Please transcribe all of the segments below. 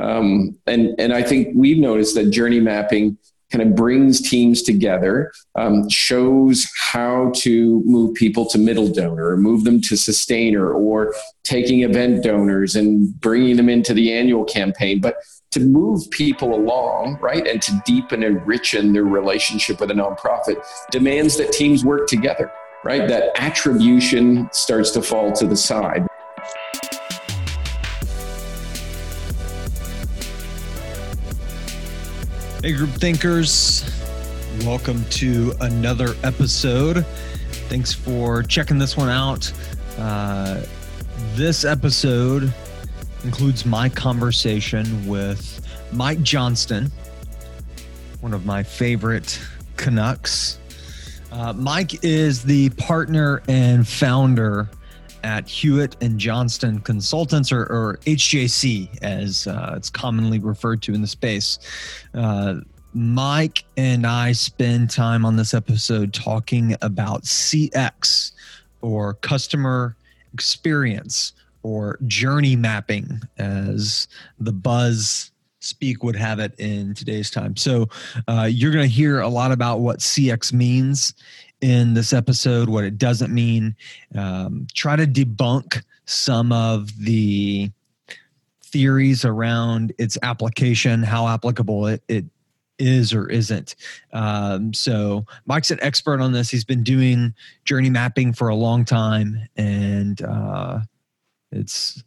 Um, and, and I think we've noticed that journey mapping kind of brings teams together, um, shows how to move people to middle donor, or move them to sustainer, or taking event donors and bringing them into the annual campaign. But to move people along, right, and to deepen and richen their relationship with a nonprofit demands that teams work together, right? That attribution starts to fall to the side. Hey, group thinkers, welcome to another episode. Thanks for checking this one out. Uh, this episode includes my conversation with Mike Johnston, one of my favorite Canucks. Uh, Mike is the partner and founder at Hewitt and Johnston Consultants, or, or HJC, as uh, it's commonly referred to in the space. Uh, Mike and I spend time on this episode talking about CX, or customer experience, or journey mapping, as the buzz speak would have it in today's time. So, uh, you're going to hear a lot about what CX means in this episode, what it doesn't mean, um, try to debunk some of the theories around its application, how applicable it, it is or isn't. Um, so Mike's an expert on this. He's been doing journey mapping for a long time, and uh, it's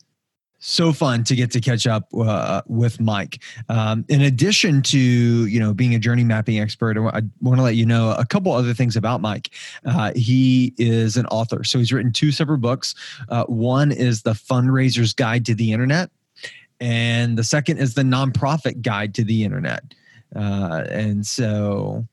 so fun to get to catch up uh, with Mike. Um, in addition to you know being a journey mapping expert, I want to let you know a couple other things about Mike. Uh, he is an author, so he's written two separate books. Uh, one is the Fundraiser's Guide to the Internet, and the second is the Nonprofit Guide to the Internet. Uh, and so,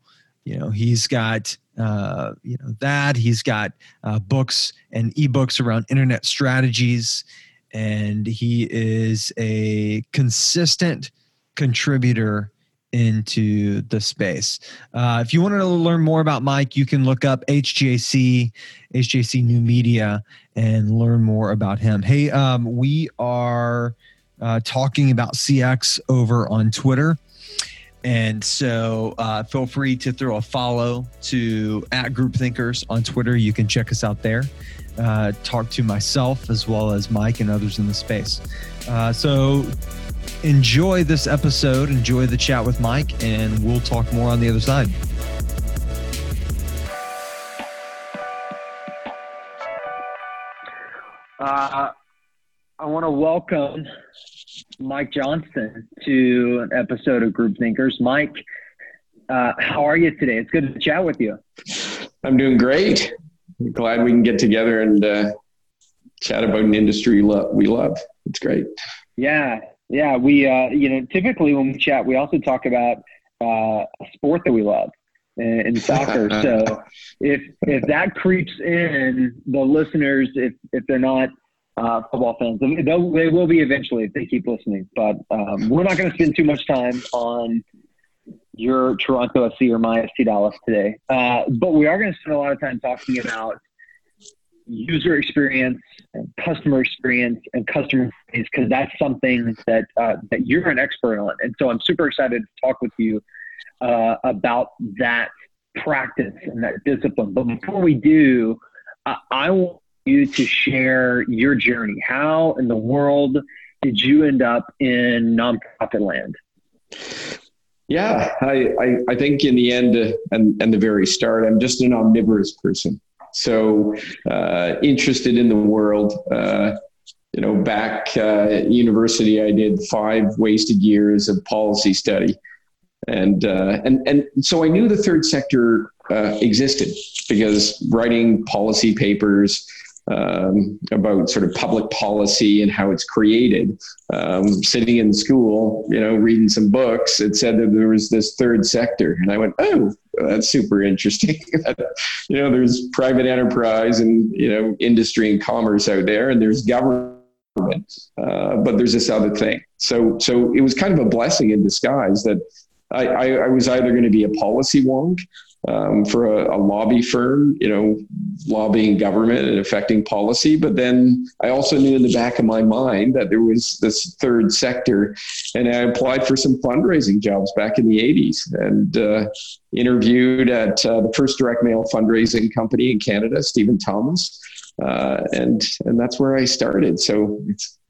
you know, he's got uh, you know that he's got uh, books and ebooks around internet strategies and he is a consistent contributor into the space. Uh, if you want to learn more about Mike, you can look up HJC, HJC New Media, and learn more about him. Hey, um, we are uh, talking about CX over on Twitter. And so uh, feel free to throw a follow to at Group Thinkers on Twitter. You can check us out there uh, talk to myself as well as Mike and others in the space. Uh, so enjoy this episode, enjoy the chat with Mike, and we'll talk more on the other side. Uh, I want to welcome Mike Johnston to an episode of Group Thinkers. Mike, uh, how are you today? It's good to chat with you. I'm doing great glad we can get together and uh, chat about an industry lo- we love. It's great. Yeah, yeah. We, uh, you know, typically when we chat, we also talk about uh, a sport that we love in, in soccer. so if if that creeps in, the listeners, if if they're not uh, football fans, they they will be eventually if they keep listening. But um, we're not going to spend too much time on your Toronto FC or my FC Dallas today. Uh, but we are going to spend a lot of time talking about user experience and customer experience and customer because that's something that uh, that you're an expert on. And so I'm super excited to talk with you uh, about that practice and that discipline. But before we do, I want you to share your journey. How in the world did you end up in nonprofit land? Yeah, I, I, I, think in the end uh, and, and the very start, I'm just an omnivorous person. So uh, interested in the world. Uh, you know, back uh, at university, I did five wasted years of policy study, and uh, and and so I knew the third sector uh, existed because writing policy papers um, about sort of public policy and how it's created. Um, sitting in school, you know, reading some books, it said that there was this third sector, and I went, "Oh, that's super interesting." you know, there's private enterprise and you know industry and commerce out there, and there's government. Uh, but there's this other thing. So, so it was kind of a blessing in disguise that I, I, I was either going to be a policy wonk um, for a, a, lobby firm, you know, lobbying government and affecting policy. But then I also knew in the back of my mind that there was this third sector, and I applied for some fundraising jobs back in the 80s and uh, interviewed at uh, the first direct mail fundraising company in Canada, Stephen Thomas. Uh, and and that's where I started. So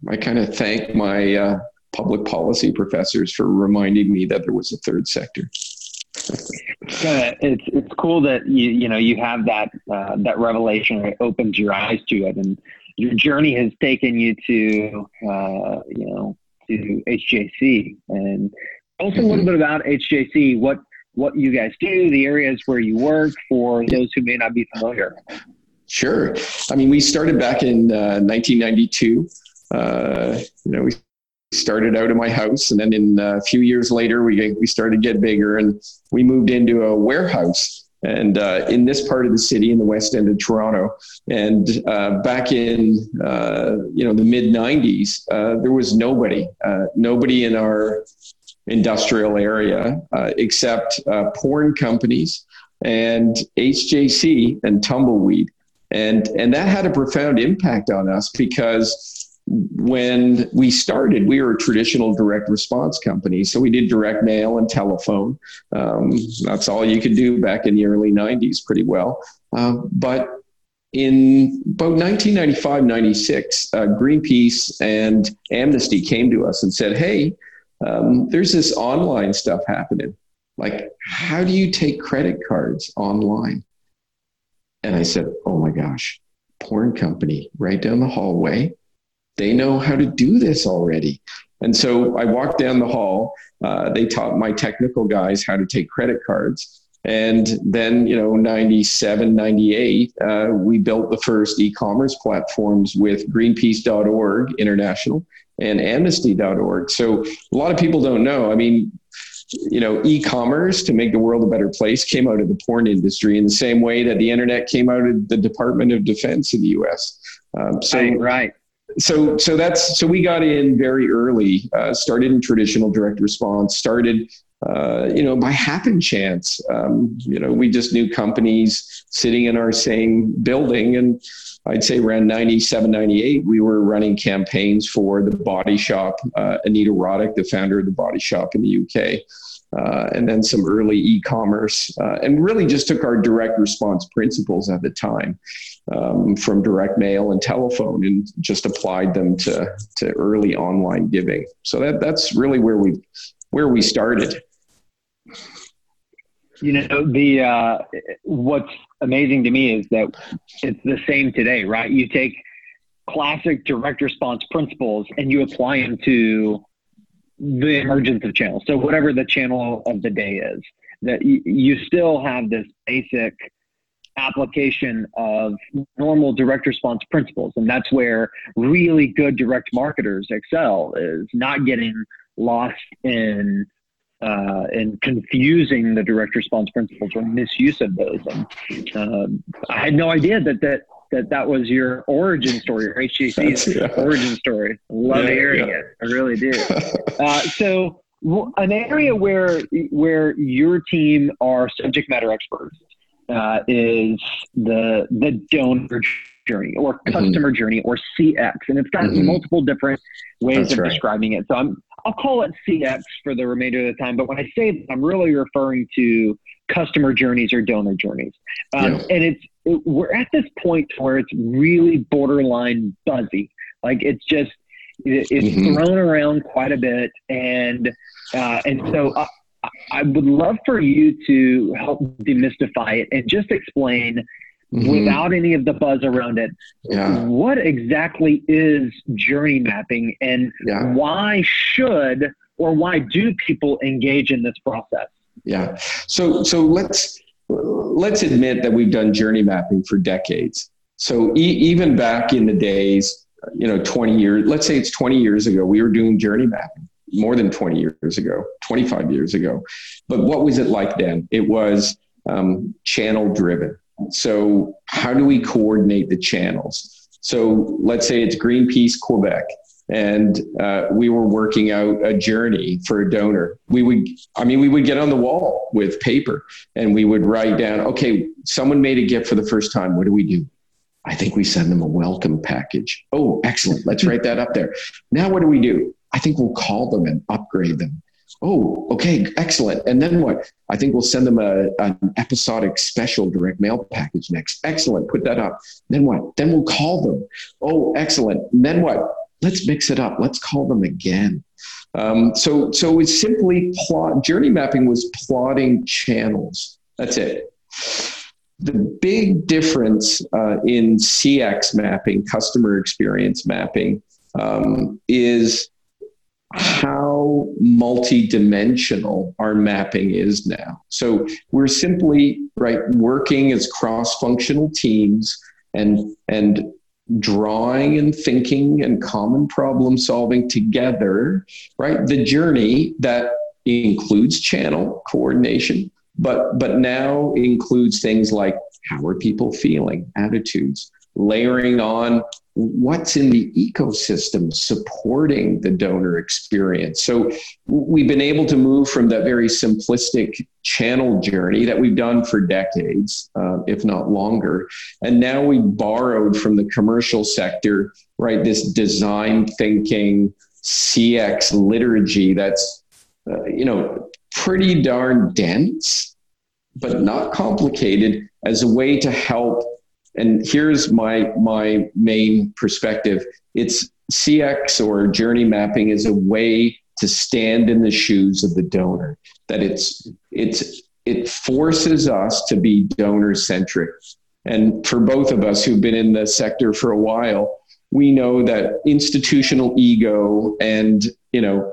I kind of thank my uh, public policy professors for reminding me that there was a third sector it's it's cool that you you know you have that uh, that revelation it opens your eyes to it. And your journey has taken you to uh, you know to HJC and also mm-hmm. a little bit about HJC what what you guys do the areas where you work for those who may not be familiar. Sure. I mean we started back in uh, 1992 uh, you know we started out in my house, and then in uh, a few years later, we we started to get bigger, and we moved into a warehouse. And uh, in this part of the city, in the west end of Toronto, and uh, back in uh, you know the mid '90s, uh, there was nobody, uh, nobody in our industrial area except porn companies and HJC and Tumbleweed, and and that had a profound impact on us because when we started, we were a traditional direct response company. So we did direct mail and telephone. Um, that's all you could do back in the early 90s, pretty well. Uh, but in about 1995, 96, uh, Greenpeace and Amnesty came to us and said, Hey, um, there's this online stuff happening. Like, how do you take credit cards online? And I said, Oh my gosh, porn company right down the hallway they know how to do this already. And so I walked down the hall. Uh, they taught my technical guys how to take credit cards. And then, you know, 97, 98, uh, we built the first e commerce platforms with Greenpeace.org International and Amnesty.org. So a lot of people don't know. I mean, you know, e-commerce to make the world a better place came out of the porn industry in the same way that the internet came out of the Department of Defense in the U.S. Um, so, right, right so so that's so we got in very early uh, started in traditional direct response started uh, you know by happen chance um, you know we just knew companies sitting in our same building and i'd say around 97 98 we were running campaigns for the body shop uh, anita roddick the founder of the body shop in the uk uh, and then some early e-commerce uh, and really just took our direct response principles at the time um, from direct mail and telephone and just applied them to, to early online giving. So that, that's really where we, where we started. You know, the, uh, what's amazing to me is that it's the same today, right? You take classic direct response principles and you apply them to the emergence of channels. So whatever the channel of the day is, that you, you still have this basic application of normal direct response principles. And that's where really good direct marketers excel is not getting lost in uh, in confusing the direct response principles or misuse of those. And uh, I had no idea that that that that was your origin story or HJC's yeah. origin story. Love yeah, hearing yeah. it. I really do. uh, so an area where where your team are subject matter experts uh, is the the donor journey or mm-hmm. customer mm-hmm. journey or CX, and it's got mm-hmm. multiple different ways That's of right. describing it. So I'm I'll call it CX for the remainder of the time. But when I say that, I'm really referring to customer journeys or donor journeys, um, yeah. and it's it, we're at this point where it's really borderline buzzy. Like it's just it, it's mm-hmm. thrown around quite a bit, and uh, and so. Uh, I would love for you to help demystify it and just explain mm-hmm. without any of the buzz around it yeah. what exactly is journey mapping and yeah. why should or why do people engage in this process yeah so so let's let's admit that we've done journey mapping for decades so e- even back in the days you know 20 years let's say it's 20 years ago we were doing journey mapping more than 20 years ago, 25 years ago. But what was it like then? It was um, channel driven. So, how do we coordinate the channels? So, let's say it's Greenpeace Quebec. and uh, we were working out a journey for a donor. We would, I mean, we would get on the wall with paper and we would write down, okay, someone made a gift for the first time. What do we do? I think we send them a welcome package. Oh, excellent. Let's write that up there. Now, what do we do? I think we'll call them and upgrade them. Oh, okay, excellent. And then what? I think we'll send them a, an episodic special direct mail package next. Excellent. Put that up. Then what? Then we'll call them. Oh, excellent. And then what? Let's mix it up. Let's call them again. Um, so, so it's simply plot. Journey mapping was plotting channels. That's it. The big difference uh, in CX mapping, customer experience mapping, um, is how multidimensional our mapping is now. So we're simply right working as cross-functional teams and and drawing and thinking and common problem solving together, right? The journey that includes channel coordination, but but now includes things like how are people feeling, attitudes, layering on what's in the ecosystem supporting the donor experience. So we've been able to move from that very simplistic channel journey that we've done for decades, uh, if not longer. And now we borrowed from the commercial sector, right, this design thinking CX liturgy that's, uh, you know, pretty darn dense, but not complicated as a way to help and here's my my main perspective. It's cx or journey mapping is a way to stand in the shoes of the donor that it's it's it forces us to be donor centric and for both of us who've been in the sector for a while we know that institutional ego and you know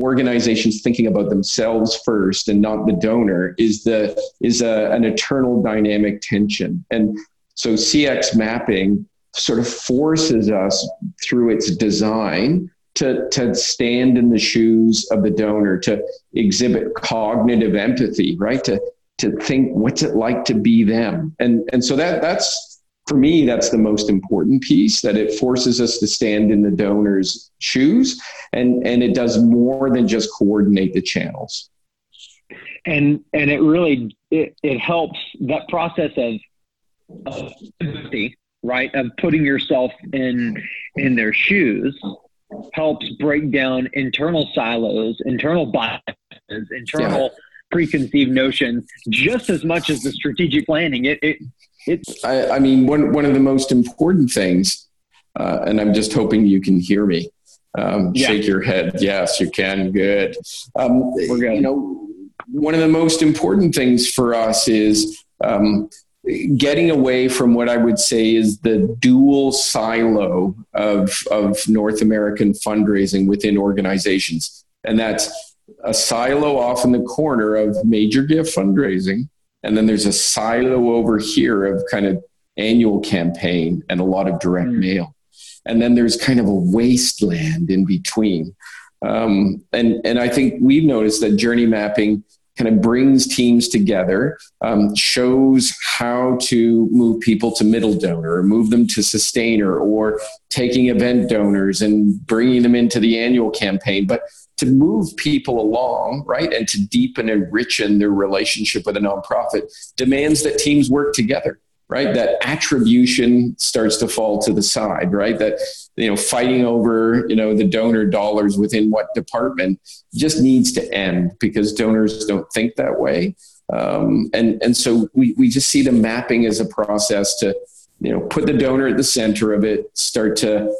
organizations thinking about themselves first and not the donor is the is a, an eternal dynamic tension. And so CX mapping sort of forces us through its design to, to stand in the shoes of the donor, to exhibit cognitive empathy, right? To, to think what's it like to be them. And, and so that, that's, for me, that's the most important piece that it forces us to stand in the donor's shoes and, and it does more than just coordinate the channels. And, and it really, it, it helps that process of of empathy, right? Of putting yourself in in their shoes helps break down internal silos, internal biases, internal yeah. preconceived notions, just as much as the strategic planning. It it it's. I, I mean, one one of the most important things, uh, and I'm just hoping you can hear me. Um, yeah. Shake your head. Yes, you can. Good. Um, We're good. You know, one of the most important things for us is um, getting away from what I would say is the dual silo of, of North American fundraising within organizations. And that's a silo off in the corner of major gift fundraising. And then there's a silo over here of kind of annual campaign and a lot of direct mm. mail. And then there's kind of a wasteland in between. Um, and, and I think we've noticed that journey mapping kind of brings teams together, um, shows how to move people to middle donor, or move them to sustainer, or taking event donors and bringing them into the annual campaign. But to move people along, right, and to deepen and richen their relationship with a nonprofit demands that teams work together right? That attribution starts to fall to the side, right? That, you know, fighting over, you know, the donor dollars within what department just needs to end because donors don't think that way. Um, and, and so we, we just see the mapping as a process to, you know, put the donor at the center of it, start to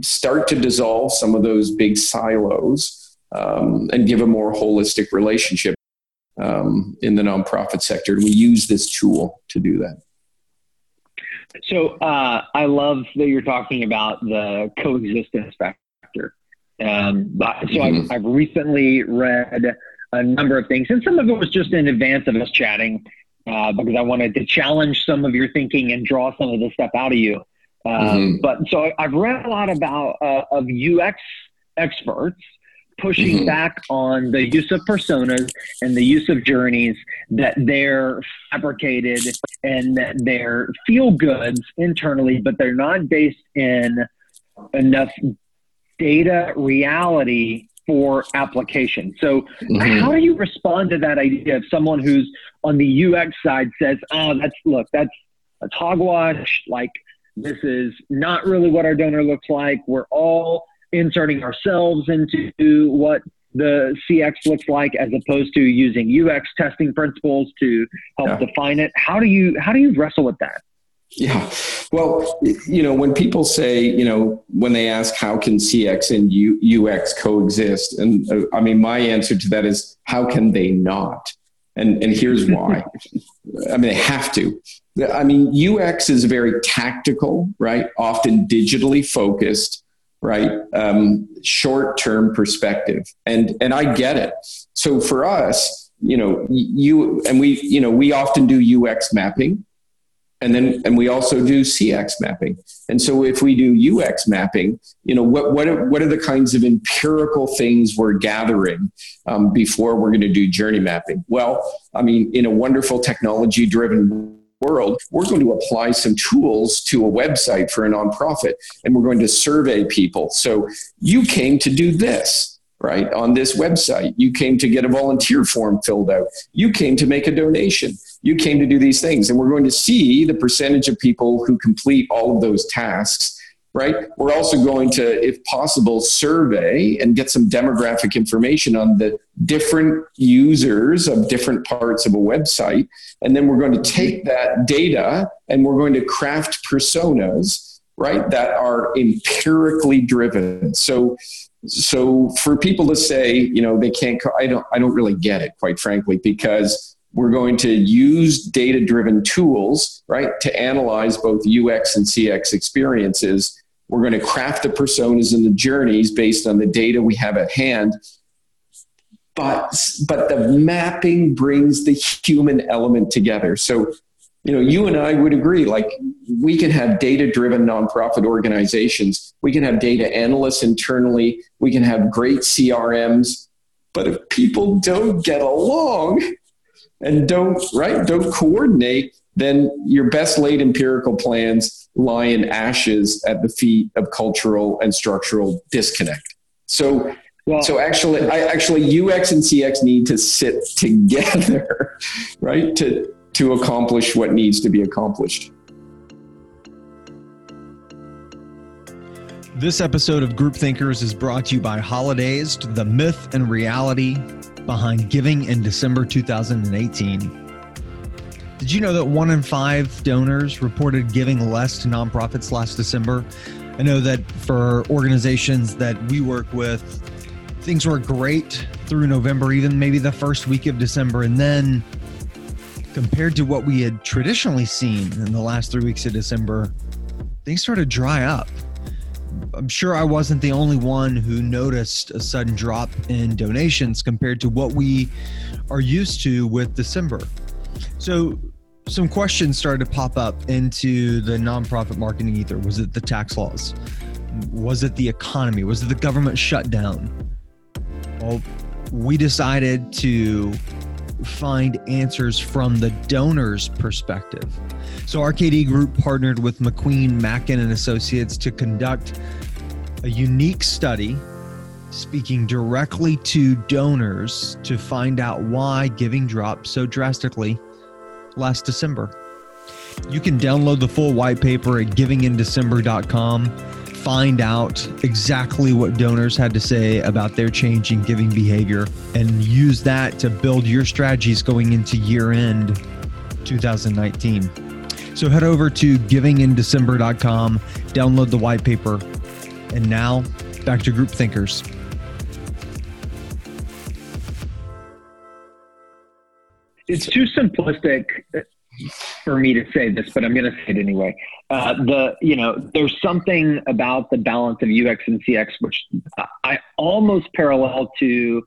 start to dissolve some of those big silos um, and give a more holistic relationship um, in the nonprofit sector. And we use this tool to do that. So uh, I love that you're talking about the coexistence factor. Um, so mm-hmm. I've, I've, recently read a number of things, and some of it was just in advance of us chatting uh, because I wanted to challenge some of your thinking and draw some of the stuff out of you. Um, mm-hmm. But so I've read a lot about uh, of UX experts pushing mm-hmm. back on the use of personas and the use of journeys that they're fabricated and that they're feel goods internally, but they're not based in enough data reality for application. So, mm-hmm. how do you respond to that idea of someone who's on the UX side says, "Oh, that's look, that's that's hogwash. Like this is not really what our donor looks like. We're all inserting ourselves into what the CX looks like as opposed to using UX testing principles to help yeah. define it. How do you how do you wrestle with that? Yeah. Well, you know, when people say, you know, when they ask how can CX and U- UX coexist, and uh, I mean, my answer to that is how can they not? And and here's why. I mean, they have to. I mean, UX is very tactical, right? Often digitally focused, right? Um, short term perspective, and and I get it. So for us, you know, you and we, you know, we often do UX mapping and then and we also do CX mapping. And so if we do UX mapping, you know what what are, what are the kinds of empirical things we're gathering um, before we're going to do journey mapping? Well, I mean, in a wonderful technology driven world, we're going to apply some tools to a website for a nonprofit, and we're going to survey people. So you came to do this right on this website you came to get a volunteer form filled out you came to make a donation you came to do these things. And we're going to see the percentage of people who complete all of those tasks, right? We're also going to, if possible, survey and get some demographic information on the different users of different parts of a website. And then we're going to take that data and we're going to craft personas right that are empirically driven so so for people to say you know they can't i don't i don't really get it quite frankly because we're going to use data driven tools, right, to analyze both UX and CX experiences. We're going to craft the personas and the journeys based on the data we have at hand. But, but the mapping brings the human element together. So, you know, you and I would agree, like we can have data driven nonprofit organizations. We can have data analysts internally. We can have great CRMs. But if people don't get along, and don't right don't coordinate then your best laid empirical plans lie in ashes at the feet of cultural and structural disconnect so well, so actually i actually ux and cx need to sit together right to to accomplish what needs to be accomplished This episode of Group Thinkers is brought to you by Holidays, the myth and reality behind giving in December 2018. Did you know that one in five donors reported giving less to nonprofits last December? I know that for organizations that we work with, things were great through November, even maybe the first week of December. And then compared to what we had traditionally seen in the last three weeks of December, things started to dry up. I'm sure I wasn't the only one who noticed a sudden drop in donations compared to what we are used to with December. So, some questions started to pop up into the nonprofit marketing ether. Was it the tax laws? Was it the economy? Was it the government shutdown? Well, we decided to find answers from the donor's perspective. So RKD Group partnered with McQueen, Mackin and Associates to conduct a unique study speaking directly to donors to find out why giving dropped so drastically last December. You can download the full white paper at givingindecember.com. Find out exactly what donors had to say about their change in giving behavior and use that to build your strategies going into year end 2019. So head over to givingindecember.com, download the white paper, and now back to Group Thinkers. It's too simplistic for me to say this, but I'm going to say it anyway. Uh, the you know, there's something about the balance of UX and CX which I almost parallel to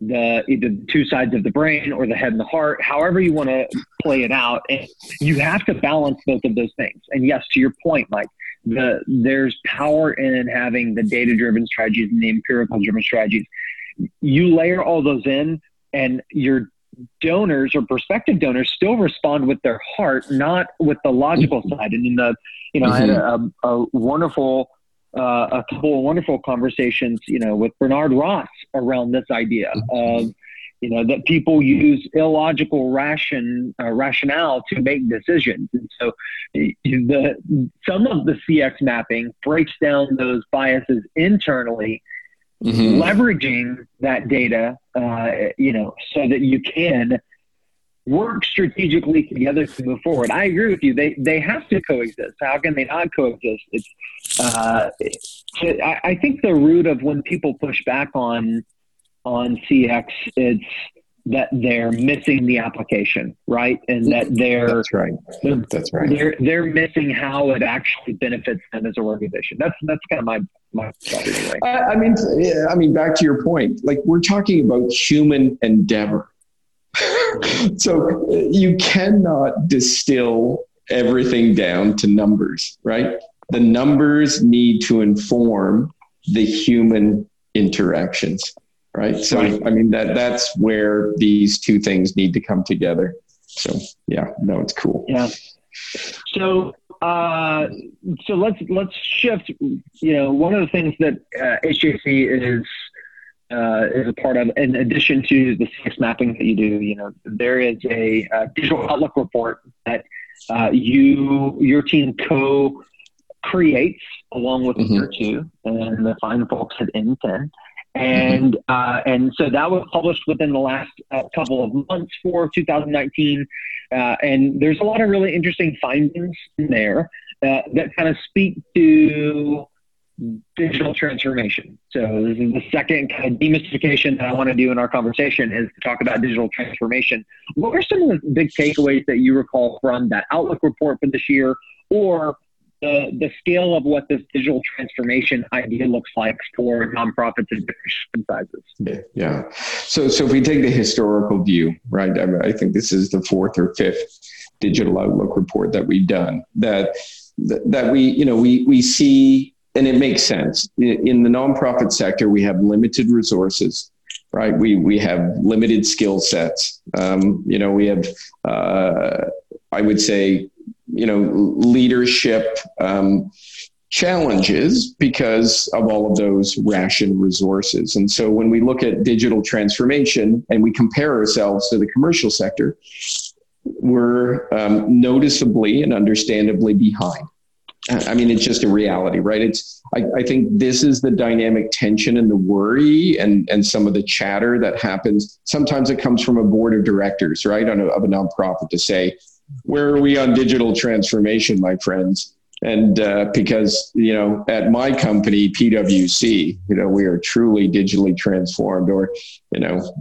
the either the two sides of the brain or the head and the heart, however you want to play it out. And you have to balance both of those things. And yes, to your point, Mike, the there's power in having the data driven strategies and the empirical driven strategies. You layer all those in, and your donors or prospective donors still respond with their heart, not with the logical side. And in the, you know, mm-hmm. I had a, a, a wonderful uh, a couple of wonderful conversations, you know, with Bernard Ross around this idea mm-hmm. of, you know, that people use illogical ration uh, rationale to make decisions. And so, the some of the CX mapping breaks down those biases internally, mm-hmm. leveraging that data, uh, you know, so that you can work strategically together to move forward. I agree with you. They they have to coexist. How can they not coexist? It's uh, I, I think the root of when people push back on on CX, it's that they're missing the application, right? And that they're that's right. They're, that's right. They're they're missing how it actually benefits them as an organization. That's that's kind of my my anyway. I, I mean, I mean, back to your point. Like we're talking about human endeavor so uh, you cannot distill everything down to numbers, right? The numbers need to inform the human interactions, right? So I mean that that's where these two things need to come together. So yeah, no, it's cool. Yeah. So uh, so let's let's shift. You know, one of the things that uh, HJC is uh, is a part of, in addition to the CX mapping that you do, you know, there is a, a digital outlook report that uh, you your team co creates along with mm-hmm. two and the fine folks at NTEN. And uh, and so that was published within the last uh, couple of months for 2019, uh, and there's a lot of really interesting findings in there uh, that kind of speak to digital transformation. So this is the second kind of demystification that I want to do in our conversation is to talk about digital transformation. What are some of the big takeaways that you recall from that Outlook report for this year or the, the scale of what this digital transformation idea looks like for nonprofits of different sizes? Yeah. So, so if we take the historical view, right, I, I think this is the fourth or fifth digital outlook report that we've done that, that we, you know, we, we see and it makes sense. In the nonprofit sector, we have limited resources, right? We we have limited skill sets. Um, you know, we have, uh, I would say, you know, leadership um, challenges because of all of those ration resources. And so, when we look at digital transformation and we compare ourselves to the commercial sector, we're um, noticeably and understandably behind. I mean, it's just a reality, right? It's I, I, think this is the dynamic tension and the worry and and some of the chatter that happens. Sometimes it comes from a board of directors, right, a, of a nonprofit to say, "Where are we on digital transformation, my friends?" And uh, because you know, at my company, PwC, you know, we are truly digitally transformed. Or you know,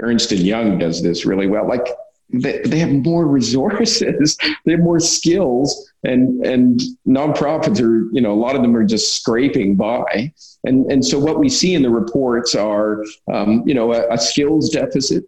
Ernst and Young does this really well. Like they, they have more resources, they have more skills, and and nonprofits are you know a lot of them are just scraping by, and and so what we see in the reports are um, you know a, a skills deficit.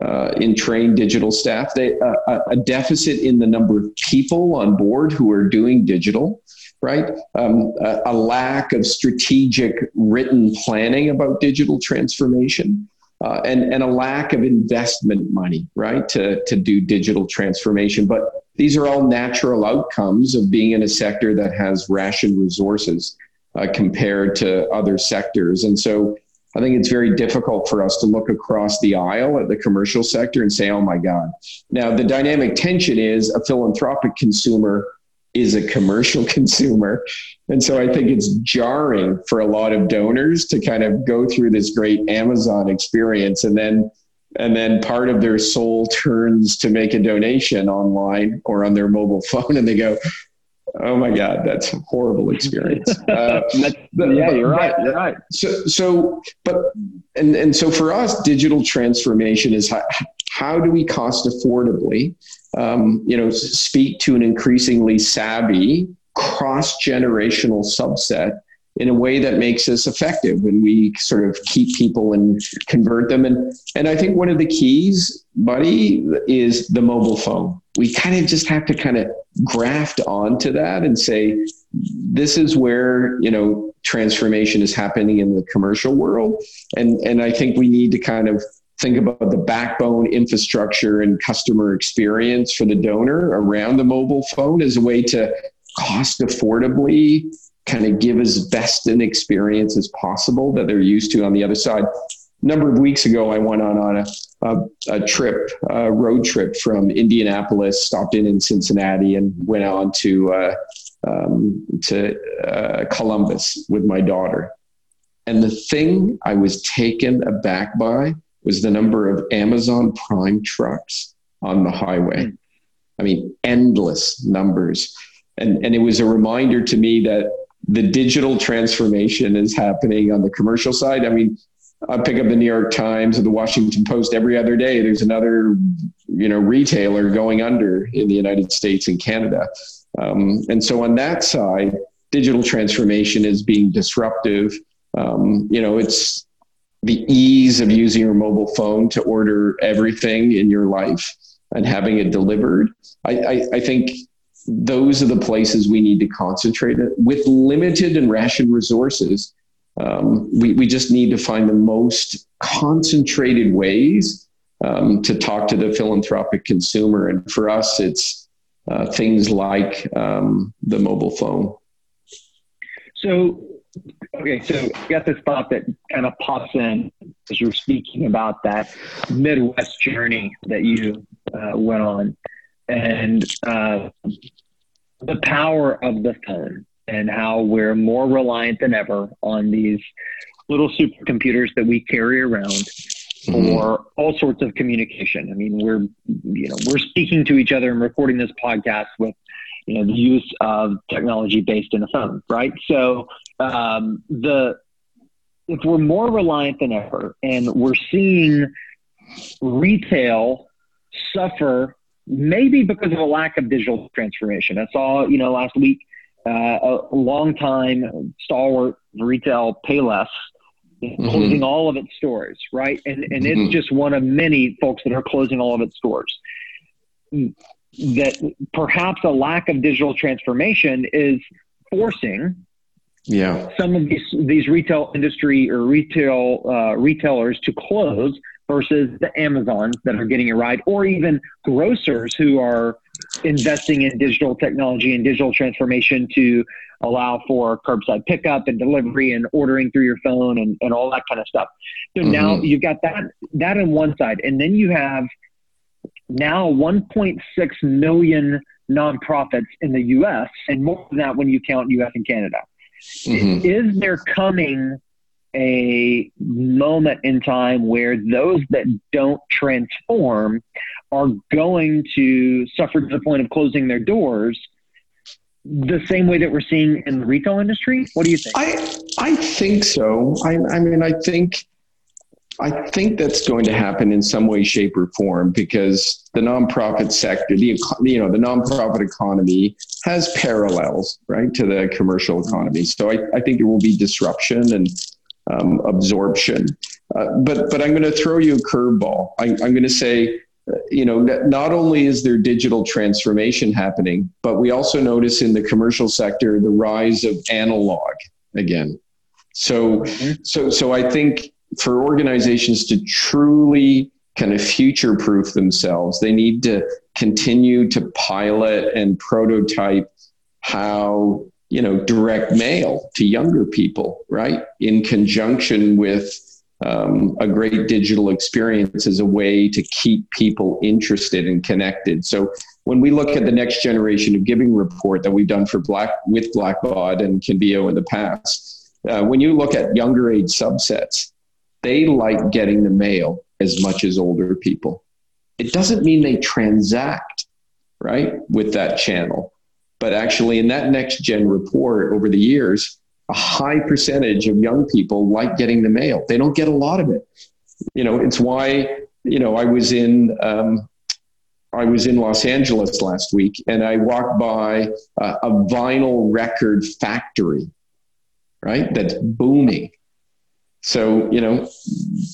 Uh, in trained digital staff, they, uh, a deficit in the number of people on board who are doing digital, right? Um, a, a, lack of strategic written planning about digital transformation uh, and, and a lack of investment money, right, to, to do digital transformation. But these are all natural outcomes of being in a sector that has rationed resources uh, compared to other sectors. And so I think it's very difficult for us to look across the aisle at the commercial sector and say, oh my God. Now, the dynamic tension is a philanthropic consumer is a commercial consumer. And so I think it's jarring for a lot of donors to kind of go through this great Amazon experience and then and then part of their soul turns to make a donation online or on their mobile phone and they go oh my god that's a horrible experience. Uh, yeah you're right you're right. so so but and and so for us digital transformation is how, how do we cost affordably um, you know, speak to an increasingly savvy cross generational subset in a way that makes us effective and we sort of keep people and convert them. And and I think one of the keys buddy is the mobile phone we kind of just have to kind of graft onto that and say this is where you know transformation is happening in the commercial world and and I think we need to kind of think about the backbone infrastructure and customer experience for the donor around the mobile phone as a way to cost affordably kind of give as best an experience as possible that they're used to on the other side. A number of weeks ago, I went on, on a, a, a trip, a road trip from Indianapolis, stopped in in Cincinnati, and went on to uh, um, to uh, Columbus with my daughter. And the thing I was taken aback by was the number of Amazon Prime trucks on the highway. Hmm. I mean, endless numbers. And, and it was a reminder to me that the digital transformation is happening on the commercial side. I mean, I pick up the New York Times or the Washington Post every other day. There's another, you know, retailer going under in the United States and Canada. Um, and so on that side, digital transformation is being disruptive. Um, you know, it's the ease of using your mobile phone to order everything in your life and having it delivered. I, I, I think those are the places we need to concentrate it. With limited and rationed resources, um, we, we just need to find the most concentrated ways um, to talk to the philanthropic consumer. And for us, it's uh, things like um, the mobile phone. So, okay, so I got this thought that kind of pops in as you're speaking about that Midwest journey that you uh, went on and uh, the power of the phone and how we're more reliant than ever on these little supercomputers that we carry around mm-hmm. for all sorts of communication. I mean, we're you know we're speaking to each other and recording this podcast with you know the use of technology based in a phone, right? So um, the if we're more reliant than ever, and we're seeing retail suffer maybe because of a lack of digital transformation. I saw, you know, last week uh, a long time stalwart retail Payless mm-hmm. closing all of its stores, right? And and mm-hmm. it's just one of many folks that are closing all of its stores. That perhaps a lack of digital transformation is forcing yeah some of these these retail industry or retail uh, retailers to close versus the Amazons that are getting it right, or even grocers who are investing in digital technology and digital transformation to allow for curbside pickup and delivery and ordering through your phone and, and all that kind of stuff. So mm-hmm. now you've got that that on one side, and then you have now 1.6 million nonprofits in the U.S. and more than that when you count U.S. and Canada. Mm-hmm. Is there coming a moment in time where those that don't transform are going to suffer to the point of closing their doors the same way that we're seeing in the retail industry? What do you think? I I think so. I, I mean, I think I think that's going to happen in some way, shape, or form because the nonprofit sector, the you know, the nonprofit economy has parallels, right, to the commercial economy. So I, I think there will be disruption and um, absorption. Uh, but but I'm going to throw you a curveball. I, I'm going to say, you know, not only is there digital transformation happening, but we also notice in the commercial sector the rise of analog again. So mm-hmm. so so I think for organizations to truly kind of future proof themselves, they need to continue to pilot and prototype how you know, direct mail to younger people, right? In conjunction with um, a great digital experience as a way to keep people interested and connected. So when we look at the next generation of giving report that we've done for Black with Blackbaud and Convio in the past, uh, when you look at younger age subsets, they like getting the mail as much as older people. It doesn't mean they transact, right, with that channel but actually, in that next gen report over the years, a high percentage of young people like getting the mail. They don't get a lot of it. You know, it's why, you know, I was in, um, I was in Los Angeles last week and I walked by a, a vinyl record factory, right? That's booming. So, you know,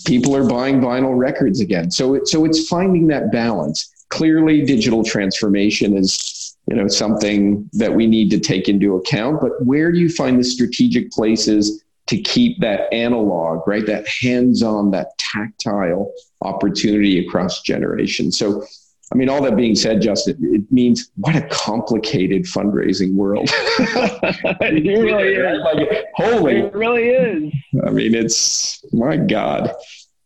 people are buying vinyl records again. So, it, so it's finding that balance. Clearly, digital transformation is you know something that we need to take into account but where do you find the strategic places to keep that analog right that hands-on that tactile opportunity across generations so I mean, all that being said, Justin, it means what a complicated fundraising world. it really is. Like, holy, it really is. I mean, it's my God,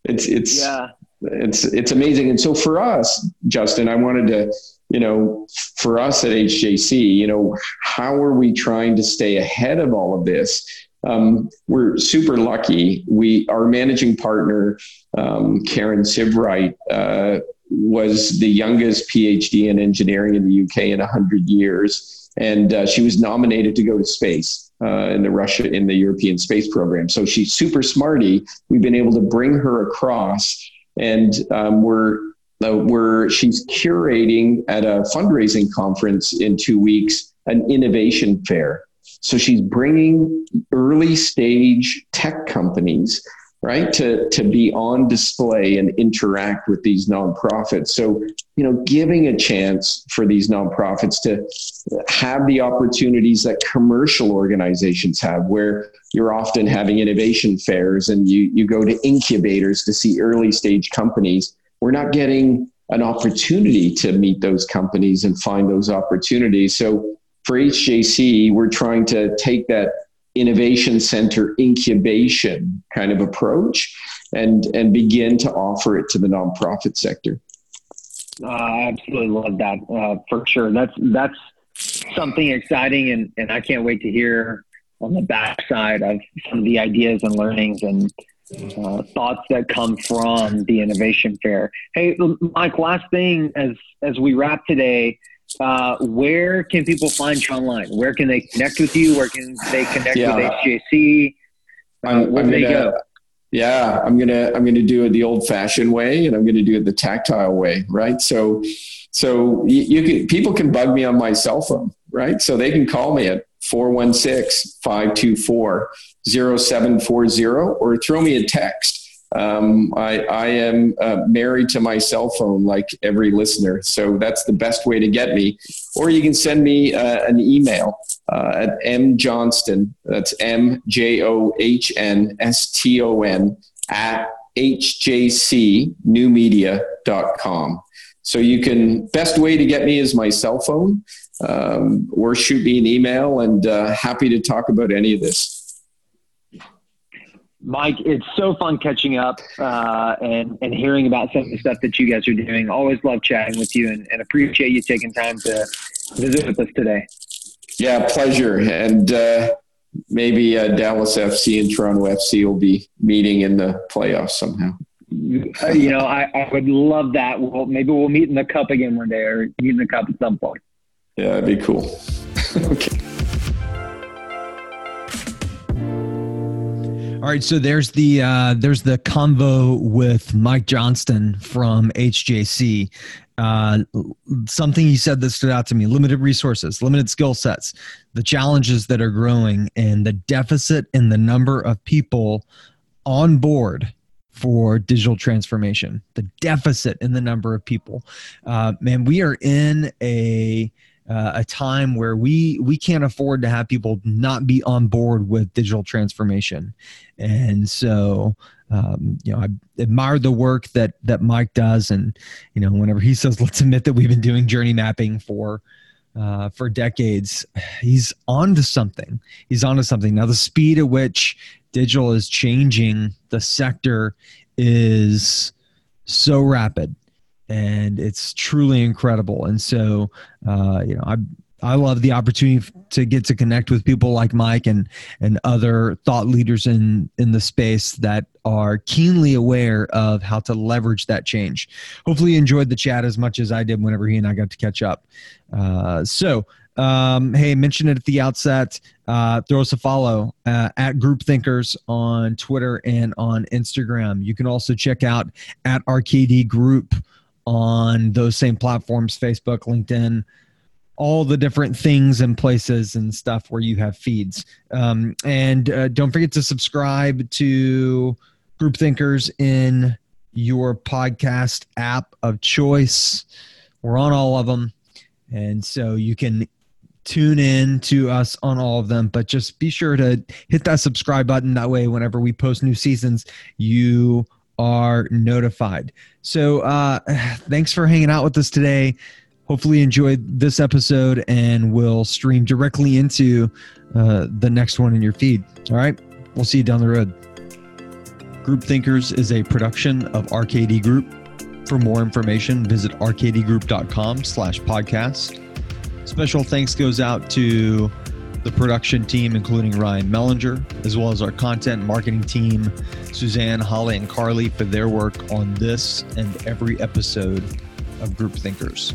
it's it's yeah. it's it's amazing. And so for us, Justin, I wanted to, you know, for us at HJC, you know, how are we trying to stay ahead of all of this? Um, we're super lucky. We our managing partner, um, Karen Sibright, uh, was the youngest PhD in engineering in the UK in 100 years. And uh, she was nominated to go to space uh, in the Russia, in the European space program. So she's super smarty. We've been able to bring her across and um, we're, uh, we're, she's curating at a fundraising conference in two weeks, an innovation fair. So she's bringing early stage tech companies right to to be on display and interact with these nonprofits so you know giving a chance for these nonprofits to have the opportunities that commercial organizations have where you're often having innovation fairs and you you go to incubators to see early stage companies we're not getting an opportunity to meet those companies and find those opportunities so for HJC we're trying to take that innovation center incubation kind of approach and and begin to offer it to the nonprofit sector. Uh, I absolutely love that uh, for sure. That's that's something exciting, and, and I can't wait to hear on the backside of some of the ideas and learnings and uh, thoughts that come from the innovation fair. Hey, Mike. Last thing as as we wrap today, uh, where can people find you online? Where can they connect with you? Where can they connect yeah. with HJC? Uh, where do they go? Yeah, I'm gonna I'm gonna do it the old fashioned way, and I'm gonna do it the tactile way, right? So, so you, you can people can bug me on my cell phone, right? So they can call me at 416-524-0740 or throw me a text um, I, I am uh, married to my cell phone like every listener. So that's the best way to get me. Or you can send me uh, an email uh, at mjohnston, that's M J O H N S T O N, at hjcnewmedia.com. So you can, best way to get me is my cell phone um, or shoot me an email and uh, happy to talk about any of this. Mike, it's so fun catching up uh, and and hearing about some of the stuff that you guys are doing. Always love chatting with you and, and appreciate you taking time to visit with us today. Yeah, pleasure. And uh, maybe uh, Dallas FC and Toronto FC will be meeting in the playoffs somehow. You know, I, I would love that. Well, maybe we'll meet in the cup again one day or meet in the cup at some point. Yeah, that'd be cool. okay. All right, so there's the uh, there's the convo with Mike Johnston from HJC. Uh, something he said that stood out to me: limited resources, limited skill sets, the challenges that are growing, and the deficit in the number of people on board for digital transformation. The deficit in the number of people. Uh, man, we are in a uh, a time where we we can't afford to have people not be on board with digital transformation. And so um, you know i admire the work that that mike does. And you know whenever he says let's admit that we've been doing journey mapping for uh, for decades he's on to something. He's on to something. Now the speed at which digital is changing the sector is so rapid and it's truly incredible. And so, uh, you know, I I love the opportunity to get to connect with people like Mike and and other thought leaders in in the space that are keenly aware of how to leverage that change. Hopefully, you enjoyed the chat as much as I did whenever he and I got to catch up. Uh, so. Um, hey, mention it at the outset. Uh, throw us a follow uh, at Group Thinkers on Twitter and on Instagram. You can also check out at RKD Group on those same platforms Facebook, LinkedIn, all the different things and places and stuff where you have feeds. Um, and uh, don't forget to subscribe to Group Thinkers in your podcast app of choice. We're on all of them. And so you can tune in to us on all of them, but just be sure to hit that subscribe button. That way, whenever we post new seasons, you are notified. So, uh, thanks for hanging out with us today. Hopefully, you enjoyed this episode and we'll stream directly into uh, the next one in your feed. All right. We'll see you down the road. Group Thinkers is a production of RKD Group. For more information, visit rkdgroup.com slash podcast. Special thanks goes out to the production team, including Ryan Mellinger, as well as our content marketing team, Suzanne, Holly, and Carly, for their work on this and every episode of Group Thinkers.